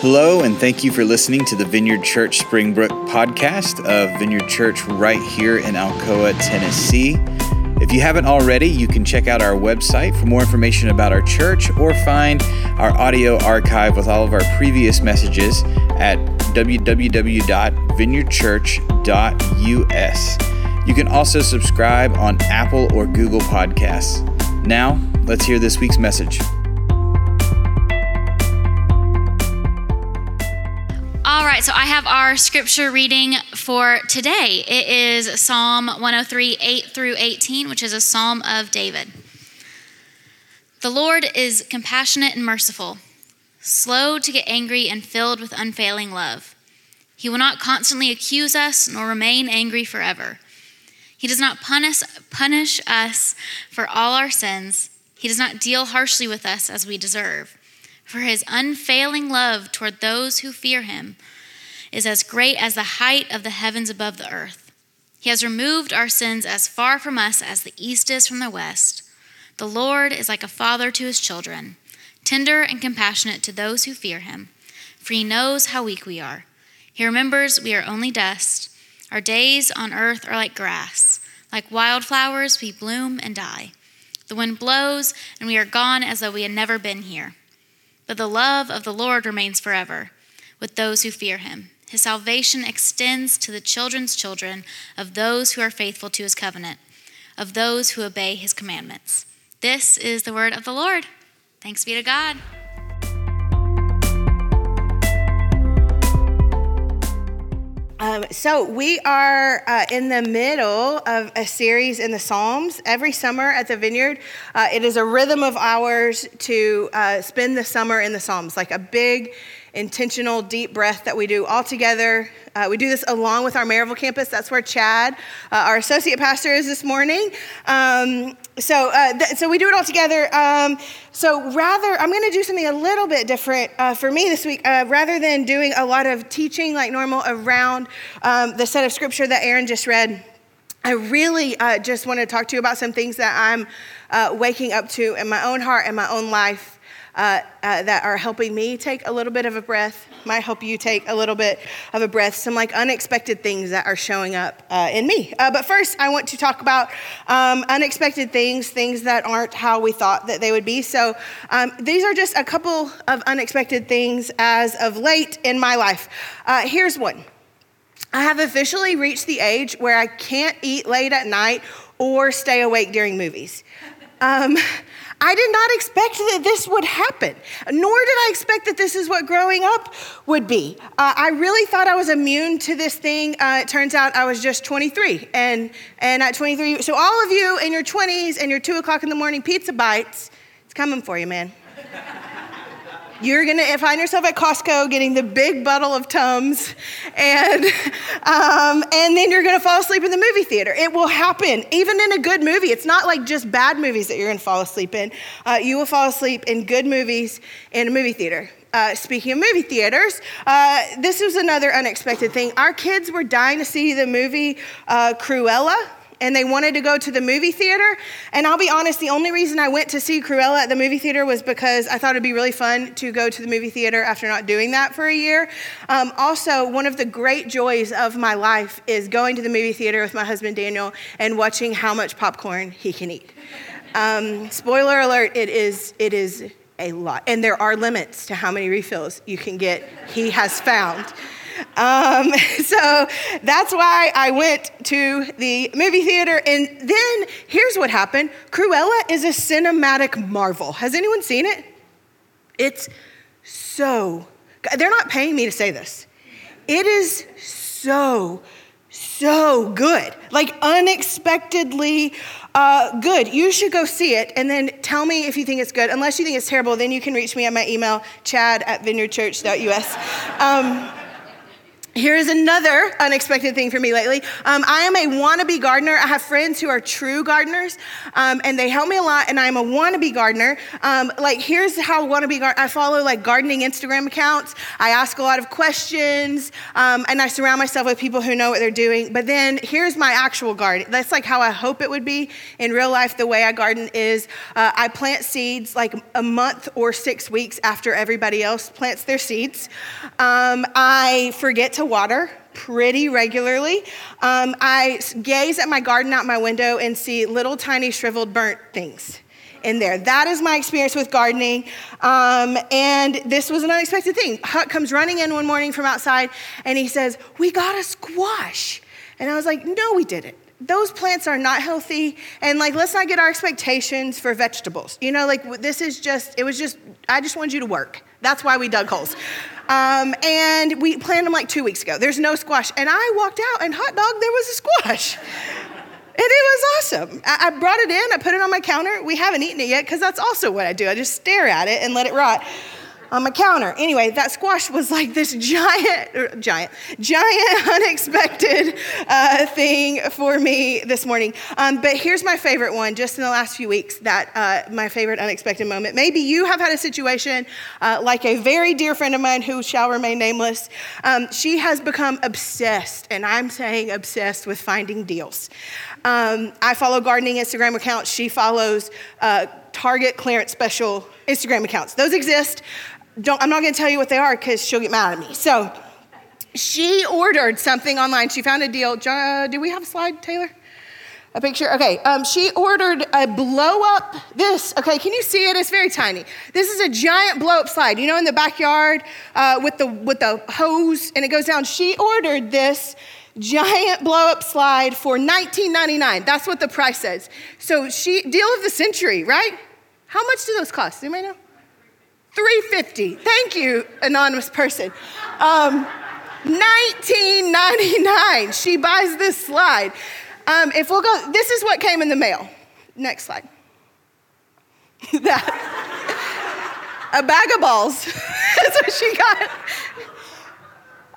Hello, and thank you for listening to the Vineyard Church Springbrook podcast of Vineyard Church right here in Alcoa, Tennessee. If you haven't already, you can check out our website for more information about our church or find our audio archive with all of our previous messages at www.vineyardchurch.us. You can also subscribe on Apple or Google Podcasts. Now, let's hear this week's message. All right, so I have our scripture reading for today. It is Psalm 103, 8 through 18, which is a psalm of David. The Lord is compassionate and merciful, slow to get angry and filled with unfailing love. He will not constantly accuse us nor remain angry forever. He does not punish, punish us for all our sins. He does not deal harshly with us as we deserve for his unfailing love toward those who fear him is as great as the height of the heavens above the earth. He has removed our sins as far from us as the east is from the west. The Lord is like a father to his children, tender and compassionate to those who fear him, for he knows how weak we are. He remembers we are only dust. Our days on earth are like grass. Like wildflowers, we bloom and die. The wind blows, and we are gone as though we had never been here. But the love of the Lord remains forever with those who fear him. His salvation extends to the children's children of those who are faithful to his covenant, of those who obey his commandments. This is the word of the Lord. Thanks be to God. Um, so, we are uh, in the middle of a series in the Psalms. Every summer at the Vineyard, uh, it is a rhythm of ours to uh, spend the summer in the Psalms, like a big, intentional, deep breath that we do all together. Uh, we do this along with our Maryville campus. That's where Chad, uh, our associate pastor, is this morning. Um, so, uh, th- so we do it all together. Um, so, rather, I'm going to do something a little bit different uh, for me this week. Uh, rather than doing a lot of teaching like normal around um, the set of scripture that Aaron just read, I really uh, just want to talk to you about some things that I'm uh, waking up to in my own heart and my own life uh, uh, that are helping me take a little bit of a breath, might help you take a little bit of a breath, some like unexpected things that are showing up uh, in me. Uh, but first, I want to talk about um, unexpected things, things that aren't how we thought that they would be. So um, these are just a couple of unexpected things as of late in my life. Uh, here's one. I have officially reached the age where I can't eat late at night or stay awake during movies. Um, I did not expect that this would happen, nor did I expect that this is what growing up would be. Uh, I really thought I was immune to this thing. Uh, it turns out I was just 23. And, and at 23, so all of you in your 20s and your 2 o'clock in the morning pizza bites, it's coming for you, man. You're gonna find yourself at Costco getting the big bottle of Tums, and um, and then you're gonna fall asleep in the movie theater. It will happen, even in a good movie. It's not like just bad movies that you're gonna fall asleep in. Uh, you will fall asleep in good movies in a movie theater. Uh, speaking of movie theaters, uh, this was another unexpected thing. Our kids were dying to see the movie uh, Cruella and they wanted to go to the movie theater. And I'll be honest, the only reason I went to see Cruella at the movie theater was because I thought it'd be really fun to go to the movie theater after not doing that for a year. Um, also, one of the great joys of my life is going to the movie theater with my husband Daniel and watching how much popcorn he can eat. Um, spoiler alert, it is, it is a lot. And there are limits to how many refills you can get, he has found. Um, so that's why I went to the movie theater. And then here's what happened Cruella is a cinematic marvel. Has anyone seen it? It's so, they're not paying me to say this. It is so, so good. Like unexpectedly uh, good. You should go see it and then tell me if you think it's good. Unless you think it's terrible, then you can reach me at my email, chad at vineyardchurch.us. Um, Here is another unexpected thing for me lately. Um, I am a wannabe gardener. I have friends who are true gardeners, um, and they help me a lot. And I am a wannabe gardener. Um, like, here's how wannabe gar- I follow like gardening Instagram accounts. I ask a lot of questions, um, and I surround myself with people who know what they're doing. But then here's my actual garden. That's like how I hope it would be in real life. The way I garden is uh, I plant seeds like a month or six weeks after everybody else plants their seeds. Um, I forget to water pretty regularly. Um, I gaze at my garden out my window and see little tiny shriveled burnt things in there. That is my experience with gardening. Um, and this was an unexpected thing. Huck comes running in one morning from outside and he says, We got a squash. And I was like, No, we didn't. Those plants are not healthy. And like, let's not get our expectations for vegetables. You know, like, this is just, it was just, I just wanted you to work. That's why we dug holes. Um, and we planted them like two weeks ago. There's no squash. And I walked out, and hot dog, there was a squash. And it was awesome. I, brought it in, I put it on my counter. We haven't eaten it yet because that's also what I do. I just stare at it and let it rot on my counter. Anyway, that squash was like this giant, er, giant, giant, unexpected uh, thing for me this morning. Um, but here's my favorite one, just in the last few weeks, that uh, my favorite unexpected moment. Maybe you have had a situation uh, like a very dear friend of mine who shall remain nameless. Um, she has become obsessed, and I'm saying obsessed with finding deals. Um, I follow gardening Instagram accounts. She follows uh, Target clearance special Instagram accounts. Those exist. Don't, I'm not going to tell you what they are because she'll get mad at me. So she ordered something online. She found a deal. Do we have a slide, Taylor? A picture? Okay. Um, she ordered a blow up this. Okay, can you see it? It's very tiny. This is a giant blow up slide. You know, in the backyard uh, with the with the hose, and it goes down. She ordered this giant blow up slide for $19.99. That's what the price says. So she deal of the century, right? How much do those cost? Anybody know? 350. Thank you, anonymous person. Um, 19.99. She buys this slide. Um, if we'll go, this is what came in the mail. Next slide. that. A bag of balls. That's what she got.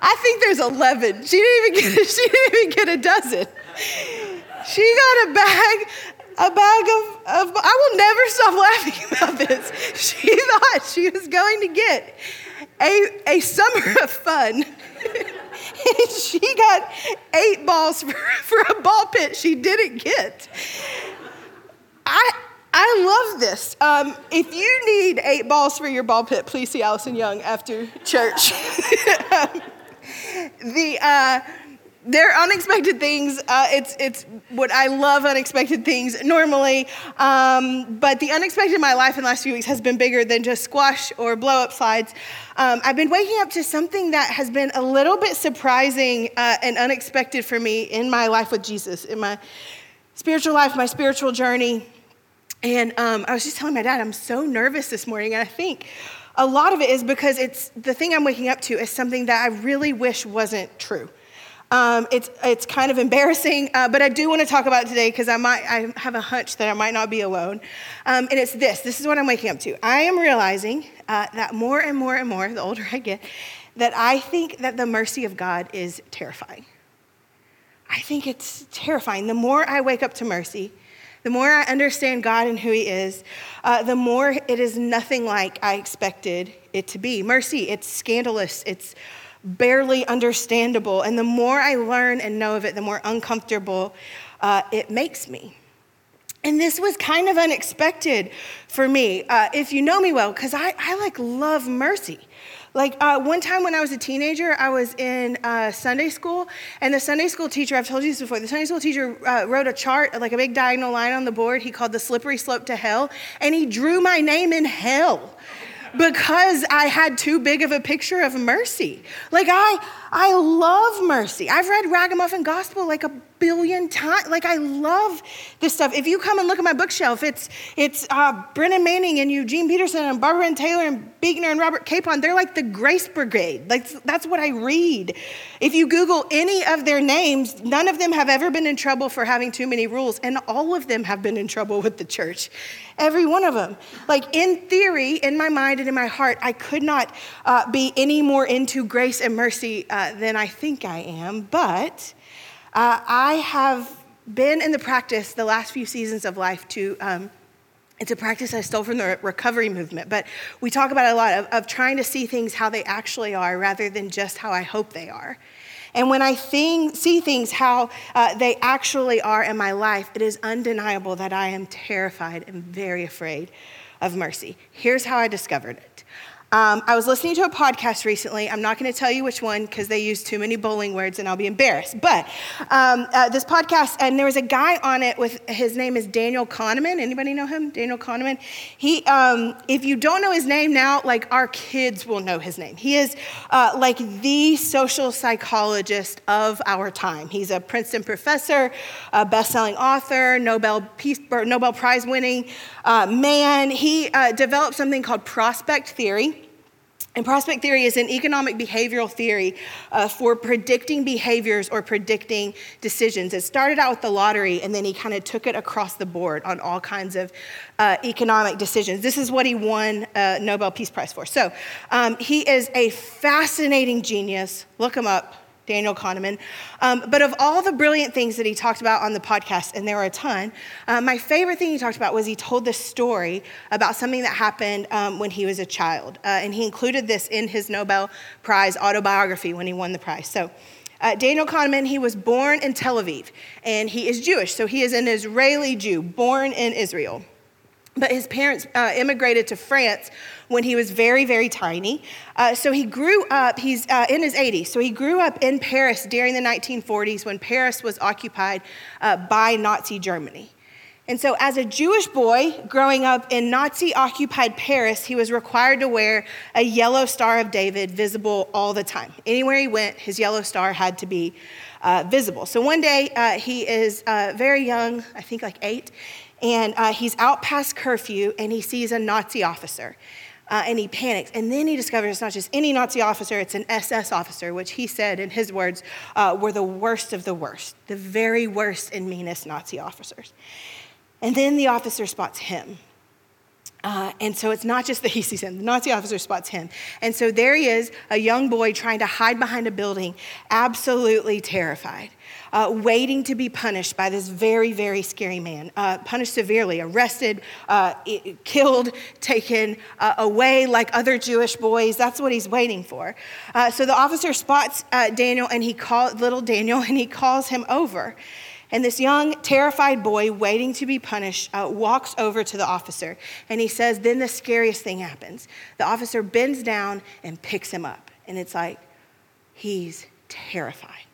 I think there's 11. She didn't even get, she didn't even get a dozen. She got a bag, a bag of, of, I will never stop laughing about this. She was going to get a, a summer of fun. and she got eight balls for, for a ball pit she didn't get. I, I love this. Um, if you need eight balls for your ball pit, please see Allison Young after church. um, the uh, they're unexpected things. Uh, it's it's what I love unexpected things normally, um, but the unexpected in my life in the last few weeks has been bigger than just squash or blow up slides. Um, I've been waking up to something that has been a little bit surprising uh, and unexpected for me in my life with Jesus, in my spiritual life, my spiritual journey. And um, I was just telling my dad, I'm so nervous this morning, and I think a lot of it is because it's the thing I'm waking up to is something that I really wish wasn't true. Um, it's, it's kind of embarrassing, uh, but I do want to talk about it today because I, might, I have a hunch that I might not be alone. Um, and it's this this is what I'm waking up to. I am realizing uh, that more and more and more, the older I get, that I think that the mercy of God is terrifying. I think it's terrifying. The more I wake up to mercy, the more I understand God and who He is, uh, the more it is nothing like I expected it to be. Mercy, it's scandalous, it's barely understandable. And the more I learn and know of it, the more uncomfortable uh, it makes me. And this was kind of unexpected for me, uh, if you know me well, because I, I like love mercy. Like uh, one time when I was a teenager, I was in uh, Sunday school, and the Sunday school teacher, I've told you this before, the Sunday school teacher uh, wrote a chart, like a big diagonal line on the board, he called the slippery slope to hell, and he drew my name in hell because I had too big of a picture of mercy. Like I, I love mercy. I've read Ragamuffin Gospel like a billion times. Like I love this stuff. If you come and look at my bookshelf, it's it's uh, Brennan Manning and Eugene Peterson and Barbara and Taylor and Buechner and Robert Capon. They're like the Grace Brigade. Like that's what I read. If you Google any of their names, none of them have ever been in trouble for having too many rules, and all of them have been in trouble with the church. Every one of them. Like in theory, in my mind and in my heart, I could not uh, be any more into grace and mercy uh, than I think I am, but uh, I have been in the practice the last few seasons of life to. Um, it's a practice I stole from the recovery movement, but we talk about a lot of, of trying to see things how they actually are rather than just how I hope they are. And when I see things how uh, they actually are in my life, it is undeniable that I am terrified and very afraid of mercy. Here's how I discovered it. Um, I was listening to a podcast recently. I'm not going to tell you which one because they use too many bowling words and I'll be embarrassed. But um, uh, this podcast, and there was a guy on it with his name is Daniel Kahneman. Anybody know him? Daniel Kahneman. He, um, if you don't know his name now, like our kids will know his name. He is uh, like the social psychologist of our time. He's a Princeton professor, a best-selling author, Nobel Peace Nobel Prize winning uh, man. He uh, developed something called prospect theory. And prospect theory is an economic behavioral theory uh, for predicting behaviors or predicting decisions. It started out with the lottery, and then he kind of took it across the board on all kinds of uh, economic decisions. This is what he won a Nobel Peace Prize for. So um, he is a fascinating genius. Look him up. Daniel Kahneman. Um, but of all the brilliant things that he talked about on the podcast, and there were a ton, uh, my favorite thing he talked about was he told this story about something that happened um, when he was a child. Uh, and he included this in his Nobel Prize autobiography when he won the prize. So, uh, Daniel Kahneman, he was born in Tel Aviv, and he is Jewish, so he is an Israeli Jew, born in Israel. But his parents uh, immigrated to France when he was very, very tiny. Uh, so he grew up, he's uh, in his 80s, so he grew up in Paris during the 1940s when Paris was occupied uh, by Nazi Germany. And so, as a Jewish boy growing up in Nazi occupied Paris, he was required to wear a yellow Star of David visible all the time. Anywhere he went, his yellow star had to be uh, visible. So, one day, uh, he is very young, I think like eight, and uh, he's out past curfew and he sees a Nazi officer. Uh, and he panics. And then he discovers it's not just any Nazi officer, it's an SS officer, which he said, in his words, uh, were the worst of the worst, the very worst and meanest Nazi officers. And then the officer spots him. Uh, and so it's not just that he sees him, the Nazi officer spots him. And so there he is, a young boy trying to hide behind a building, absolutely terrified, uh, waiting to be punished by this very, very scary man, uh, punished severely, arrested, uh, killed, taken uh, away like other Jewish boys. That's what he's waiting for. Uh, so the officer spots Daniel and he calls little Daniel and he calls him over. And this young, terrified boy, waiting to be punished, uh, walks over to the officer. And he says, Then the scariest thing happens. The officer bends down and picks him up. And it's like, he's terrified.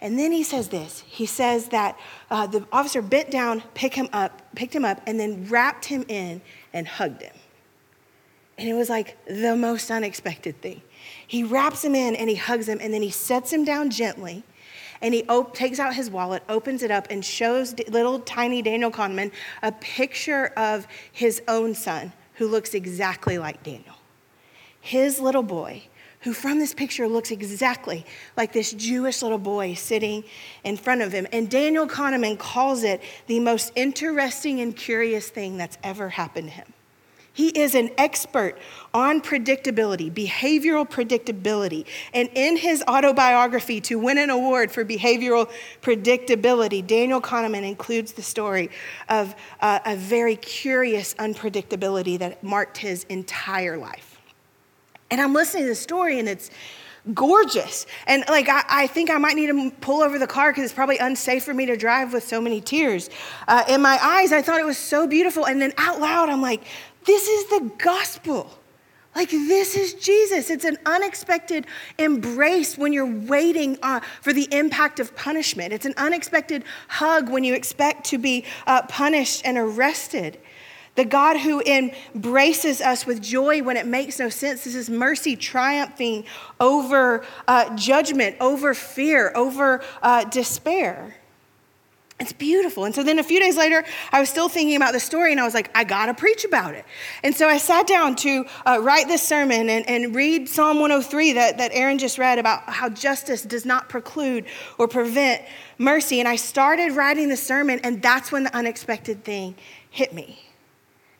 And then he says this. He says that uh, the officer bent down, picked him up, picked him up, and then wrapped him in and hugged him. And it was like the most unexpected thing. He wraps him in and he hugs him, and then he sets him down gently and he op- takes out his wallet, opens it up, and shows d- little tiny Daniel Kahneman a picture of his own son who looks exactly like Daniel. His little boy, who from this picture looks exactly like this Jewish little boy sitting in front of him. And Daniel Kahneman calls it the most interesting and curious thing that's ever happened to him. He is an expert on predictability, behavioral predictability. And in his autobiography, to win an award for behavioral predictability, Daniel Kahneman includes the story of uh, a very curious unpredictability that marked his entire life. And I'm listening to the story, and it's gorgeous. And like, I, I, think I might need to pull over the car because it's probably unsafe for me to drive with so many tears. Uh, in my eyes, I thought it was so beautiful. And then out loud, I'm like, this is the gospel. Like, this is Jesus. It's an unexpected embrace when you're waiting uh, for the impact of punishment. It's an unexpected hug when you expect to be uh, punished and arrested. The God who embraces us with joy when it makes no sense. This is mercy triumphing over uh, judgment, over fear, over uh, despair. It's beautiful. And so then a few days later, I was still thinking about the story and I was like, I got to preach about it. And so I sat down to uh, write this sermon and, and read Psalm 103 that, that Aaron just read about how justice does not preclude or prevent mercy. And I started writing the sermon, and that's when the unexpected thing hit me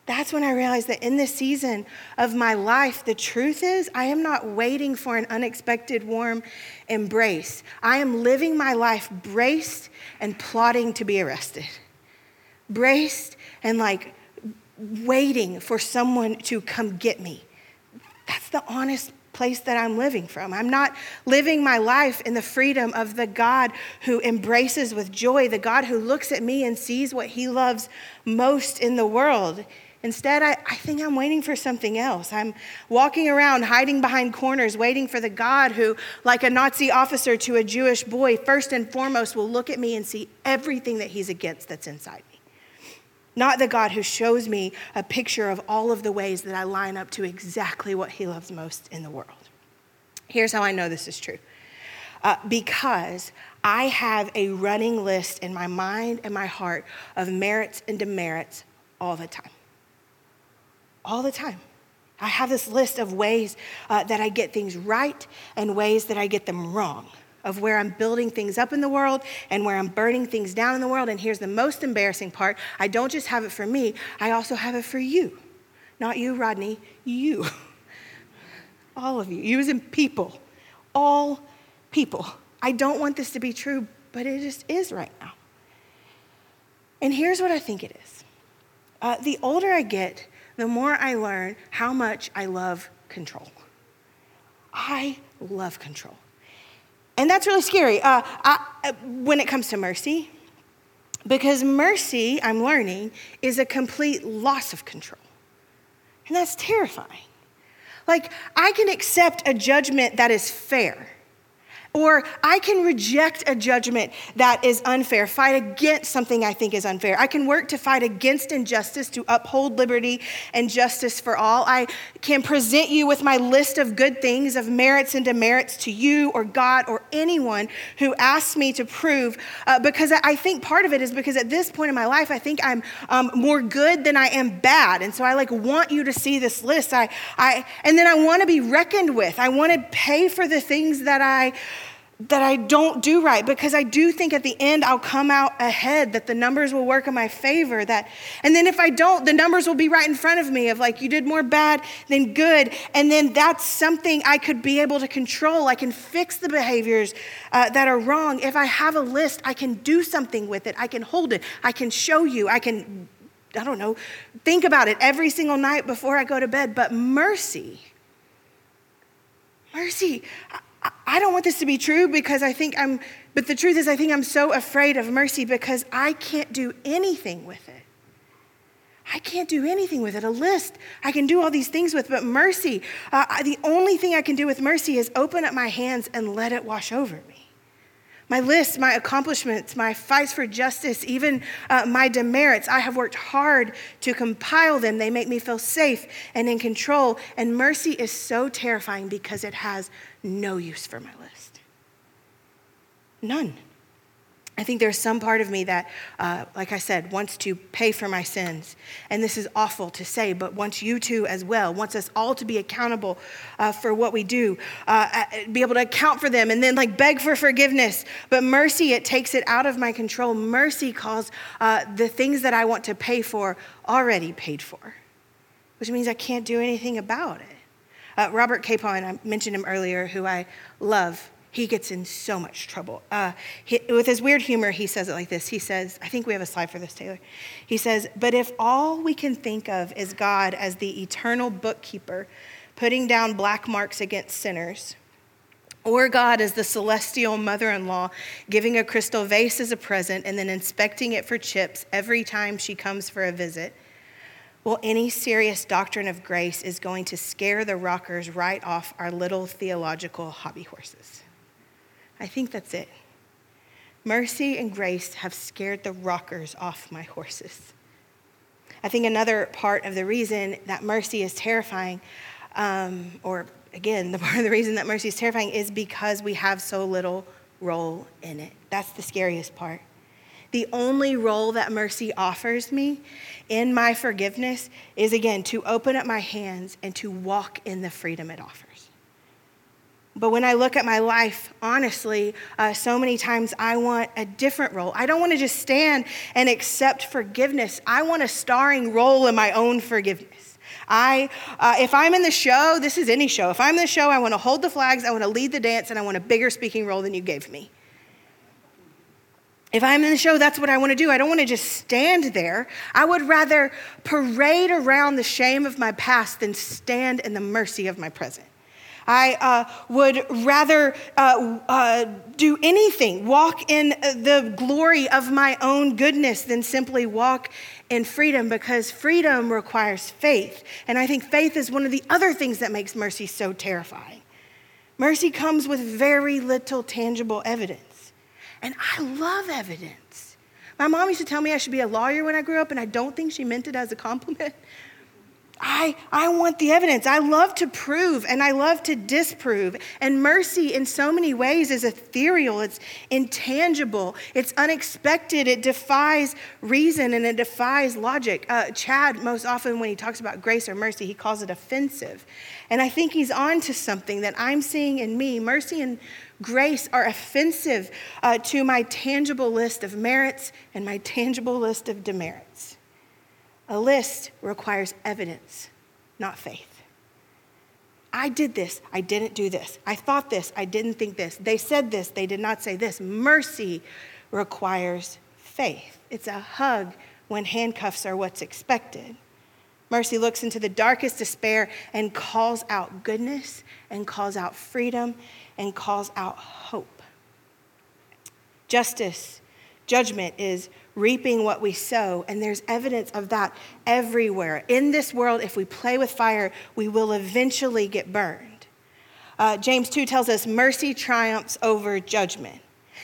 that's when I realized that in this season of my life, the truth is, I am not waiting for an unexpected warm embrace. I am living my life braced and plotting to be arrested. Braced and like waiting for someone to come get me. That's the honest place that I'm living from. I'm not living my life in the freedom of the God who embraces with joy, the God who looks at me and sees what he loves most in the world. Instead, I, I think I'm waiting for something else. I'm walking around, hiding behind corners, waiting for the God who, like a Nazi officer to a Jewish boy, first and foremost will look at me and see everything that he's against that's inside me. Not the God who shows me a picture of all of the ways that I line up to exactly what he loves most in the world. Here's how I know this is true. Uh, because I have a running list in my mind and my heart of merits and demerits all the time all the time. I have this list of ways uh, that I get things right and ways that I get them wrong, of where I'm building things up in the world and where I'm burning things down in the world. And here's the most embarrassing part I don't just have it for me, I also have it for you. Not you, Rodney, you. All of you. You as in people. All people. I don't want this to be true, but it just is right now. And here's what I think it is uh, the older I get, the more I learn how much I love control. I love control. And that's really scary uh, I, uh, when it comes to mercy, because mercy, I'm learning, is a complete loss of control. And that's terrifying. Like, I can accept a judgment that is fair or I can reject a judgment that is unfair, fight against something I think is unfair. I can work to fight against injustice, to uphold liberty and justice for all. I can present you with my list of good things, of merits and demerits to you or God or anyone who asks me to prove. Uh, because I think part of it is because at this point in my life, I think I'm um, more good than I am bad. And so I like want you to see this list. I, I, and then I want to be reckoned with. I want to pay for the things that I that I don't do right because I do think at the end I'll come out ahead, that the numbers will work in my favor. That, and then if I don't, the numbers will be right in front of me of like, you did more bad than good. And then that's something I could be able to control. I can fix the behaviors uh, that are wrong. If I have a list, I can do something with it. I can hold it. I can show you. I can, I don't know, think about it every single night before I go to bed. But mercy, mercy, I don't want this to be true because I think I'm, but the truth is, I think I'm so afraid of mercy because I can't do anything with it. I can't do anything with it. A list I can do all these things with, but mercy, uh, the only thing I can do with mercy is open up my hands and let it wash over me my list, my accomplishments, my fights for justice, even uh, my demerits. I have worked hard to compile them. They make me feel safe and in control. And mercy is so terrifying because it has no use for my list. None. I think there's some part of me that, uh, like I said, wants to pay for my sins. And this is awful to say, but wants you to as well, wants us all to be accountable uh, for what we do, uh, uh, be able to account for them, and then like beg for forgiveness. But mercy, it takes it out of my control. Mercy calls uh, the things that I want to pay for already paid for, which means I can't do anything about it. Uh, Robert Capon, I mentioned him earlier, who I love he gets in so much trouble. Uh, he, with his weird humor, he says it like this. He says, I think we have a slide for this, Taylor. He says, But if all we can think of is God as the eternal bookkeeper putting down black marks against sinners, or God as the celestial mother in law giving a crystal vase as a present and then inspecting it for chips every time she comes for a visit, well, any serious doctrine of grace is going to scare the rockers right off our little theological hobby horses. I think that's it. Mercy and grace have scared the rockers off my horses. I think another part of the reason that mercy is terrifying, um, or again, the part of the reason that mercy is terrifying is because we have so little role in it. That's the scariest part. The only role that mercy offers me in my forgiveness is again to open up my hands and to walk in the freedom it offers. But when I look at my life, honestly, uh, so many times I want a different role. I don't want to just stand and accept forgiveness. I want a starring role in my own forgiveness. I, uh, if I'm in the show, this is any show. If I'm in the show, I want to hold the flags, I want to lead the dance, and I want a bigger speaking role than you gave me. If I'm in the show, that's what I want to do. I don't want to just stand there. I would rather parade around the shame of my past than stand in the mercy of my present. I uh, would rather uh, uh, do anything, walk in the glory of my own goodness than simply walk in freedom because freedom requires faith. And I think faith is one of the other things that makes mercy so terrifying. Mercy comes with very little tangible evidence. And I love evidence. My mom used to tell me I should be a lawyer when I grew up, and I don't think she meant it as a compliment. I, I want the evidence. I love to prove and I love to disprove. And mercy, in so many ways, is ethereal, it's intangible, it's unexpected, it defies reason and it defies logic. Uh, Chad, most often when he talks about grace or mercy, he calls it offensive. And I think he's on to something that I'm seeing in me. Mercy and grace are offensive uh, to my tangible list of merits and my tangible list of demerits. A list requires evidence, not faith. I did this, I didn't do this. I thought this, I didn't think this. They said this, they did not say this. Mercy requires faith. It's a hug when handcuffs are what's expected. Mercy looks into the darkest despair and calls out goodness and calls out freedom and calls out hope. Justice, judgment is reaping what we sow. And there's evidence of that everywhere. In this world, if we play with fire, we will eventually get burned. Uh, James 2 tells us mercy triumphs over judgment.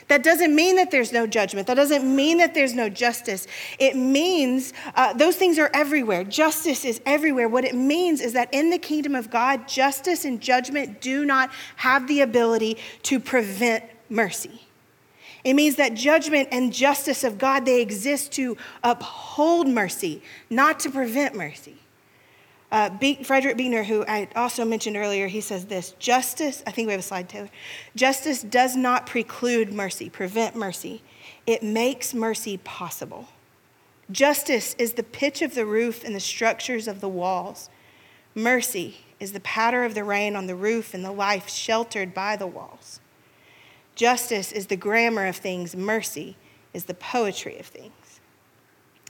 That doesn't mean that there's no judgment. That doesn't mean that there's no justice. It means uh, those things are everywhere. Justice is everywhere. What it means is that in the kingdom of God, justice and judgment do not have the ability to prevent mercy. It means that judgment and justice of God, they exist to uphold mercy, not to prevent mercy. Uh, Frederick Buechner, who I also mentioned earlier, he says this Justice, I think we have a slide, Taylor. Justice does not preclude mercy, prevent mercy. It makes mercy possible. Justice is the pitch of the roof and the structures of the walls. Mercy is the patter of the rain on the roof and the life sheltered by the walls. Justice is the grammar of things, mercy is the poetry of things.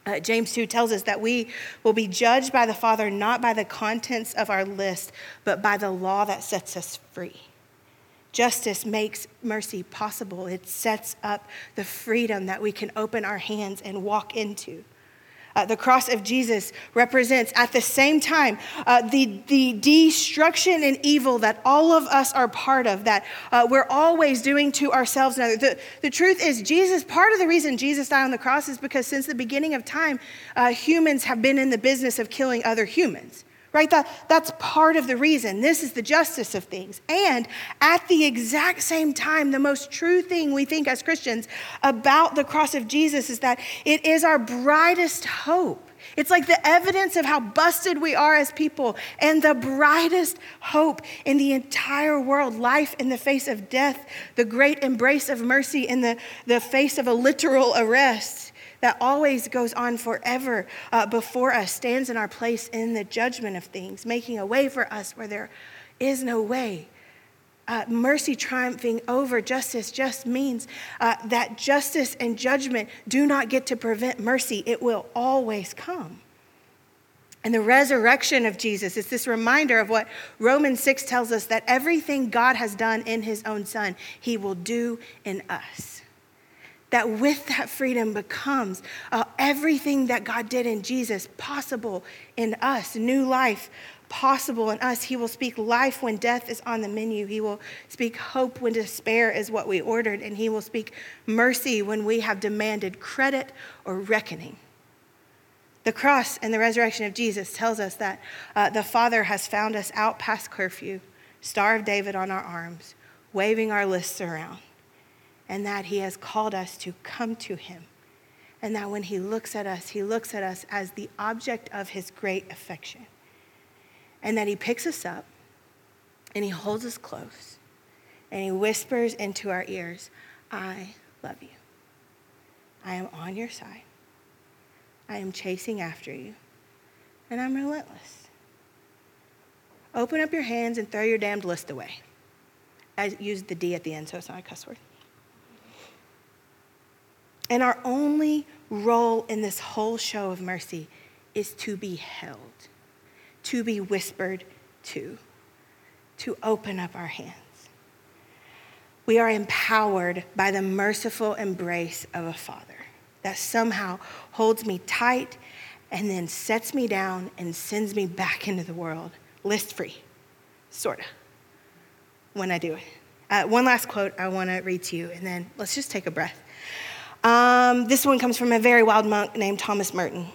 Uh, James 2 tells us that we will be judged by the Father not by the contents of our list, but by the law that sets us free. Justice makes mercy possible. It sets up the freedom that we can open our hands and walk into. Uh, the cross of Jesus represents at the same time uh, the, the destruction and evil that all of us are part of, that uh, we're always doing to ourselves and others. The, the truth is, Jesus, part of the reason Jesus died on the cross is because since the beginning of time, uh, humans have been in the business of killing other humans right? That, that's part of the reason. This is the justice of things. And at the exact same time, the most true thing we think as Christians about the cross of Jesus is that it is our brightest hope. It's like the evidence of how busted we are as people and the brightest hope in the entire world life in the face of death, the great embrace of mercy in the, the face of a literal arrest that always goes on forever uh, before us, stands in our place in the judgment of things, making a way for us where there is no way. Uh, mercy triumphing over justice just means uh, that justice and judgment do not get to prevent mercy, it will always come. And the resurrection of Jesus is this reminder of what Romans 6 tells us that everything God has done in his own son, he will do in us that with that freedom becomes uh, everything that God did in Jesus possible in us, new life possible in us. He will speak life when death is on the menu. He will speak hope when despair is what we ordered. And He will speak mercy when we have demanded credit or reckoning. The cross and the resurrection of Jesus tells us that uh, the Father has found us out past curfew, Star of David on our arms, waving our lists around and that He has called us to come to Him And that when he looks at us, he looks at us as the object of his great affection. And that he picks us up and he holds us close and he whispers into our ears, I love you. I am on your side. I am chasing after you. And I'm relentless. Open up your hands and throw your damned list away. I used the D at the end, so it's not a cuss word. And our only role in this whole show of mercy is to be held, to be whispered to, to open up our hands. We are empowered by the merciful embrace of a father that somehow holds me tight and then sets me down and sends me back into the world, list free, sort of, when I do it. Uh, one last quote I want to read to you, and then let's just take a breath. Um, this one comes from a very wild monk named Thomas Merton.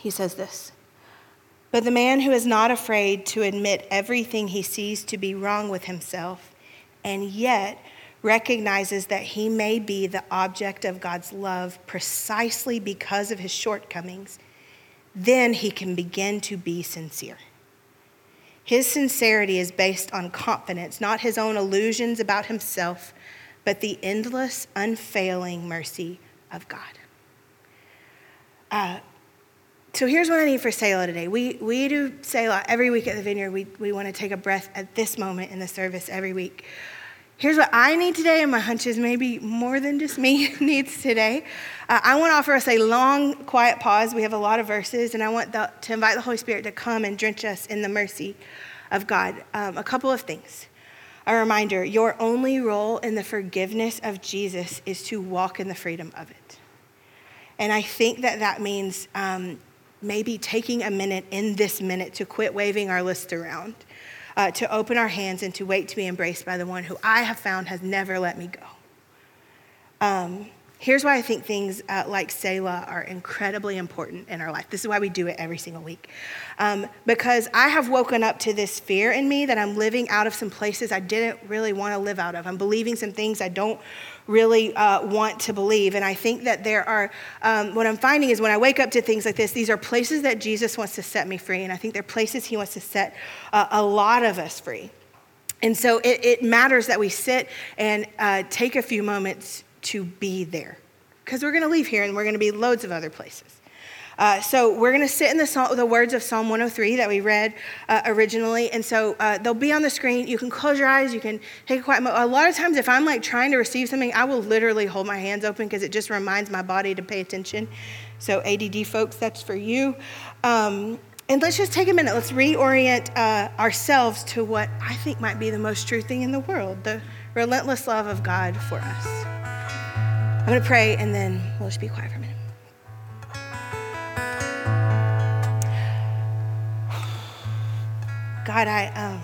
He says this But the man who is not afraid to admit everything he sees to be wrong with himself, and yet recognizes that he may be the object of God's love precisely because of his shortcomings, then he can begin to be sincere. His sincerity is based on confidence, not his own illusions about himself, but the endless, unfailing mercy of God. Uh, so here's what I need for Selah today. We, we do Selah every week at the Vineyard. We, we want to take a breath at this moment in the service every week. Here's what I need today, and my hunch is maybe more than just me needs today. Uh, I want to offer us a long, quiet pause. We have a lot of verses, and I want the, to invite the Holy Spirit to come and drench us in the mercy of God. Um, a couple of things a reminder your only role in the forgiveness of Jesus is to walk in the freedom of it. And I think that that means um, maybe taking a minute in this minute to quit waving our list around, uh, to open our hands and to wait to be embraced by the one who I have found has never let me go. Um, Here's why I think things uh, like Selah are incredibly important in our life. This is why we do it every single week. Um, because I have woken up to this fear in me that I'm living out of some places I didn't really want to live out of. I'm believing some things I don't really uh, want to believe. And I think that there are, um, what I'm finding is when I wake up to things like this, these are places that Jesus wants to set me free. And I think they're places he wants to set uh, a lot of us free. And so it, it matters that we sit and uh, take a few moments to be there because we're going to leave here and we're going to be loads of other places. Uh, so we're going to sit in the, the, words of Psalm 103 that we read uh, originally, and so uh, they'll be on the screen. You can close your eyes. You can take a quiet moment. A lot of times, if I'm like trying to receive something, I will literally hold my hands open because it just reminds my body to pay attention. So ADD folks, that's for you. Um, and let's just take a minute. Let's reorient uh, ourselves to what I think might be the most true thing in the world: the relentless love of God for us. I'm going to pray and then we'll just be quiet for a minute. God, I um,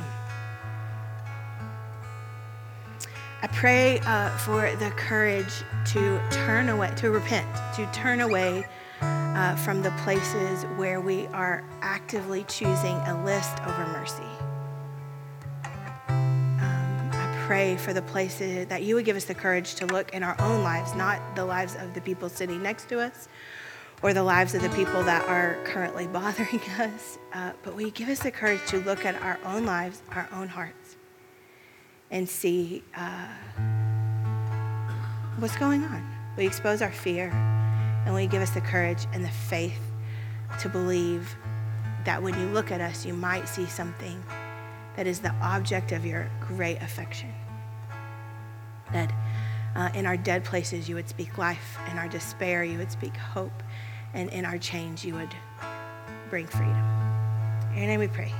I pray uh, for the courage to turn away, to repent, to turn away uh, from the places where we are actively choosing a list over mercy pray for the places that you would give us the courage to look in our own lives, not the lives of the people sitting next to us or the lives of the people that are currently bothering us, uh, but we give us the courage to look at our own lives, our own hearts, and see uh, what's going on. We expose our fear, and we give us the courage and the faith to believe that when you look at us, you might see something that is the object of your great affection. Uh, in our dead places you would speak life, in our despair you would speak hope, and in our change you would bring freedom. In your name we pray.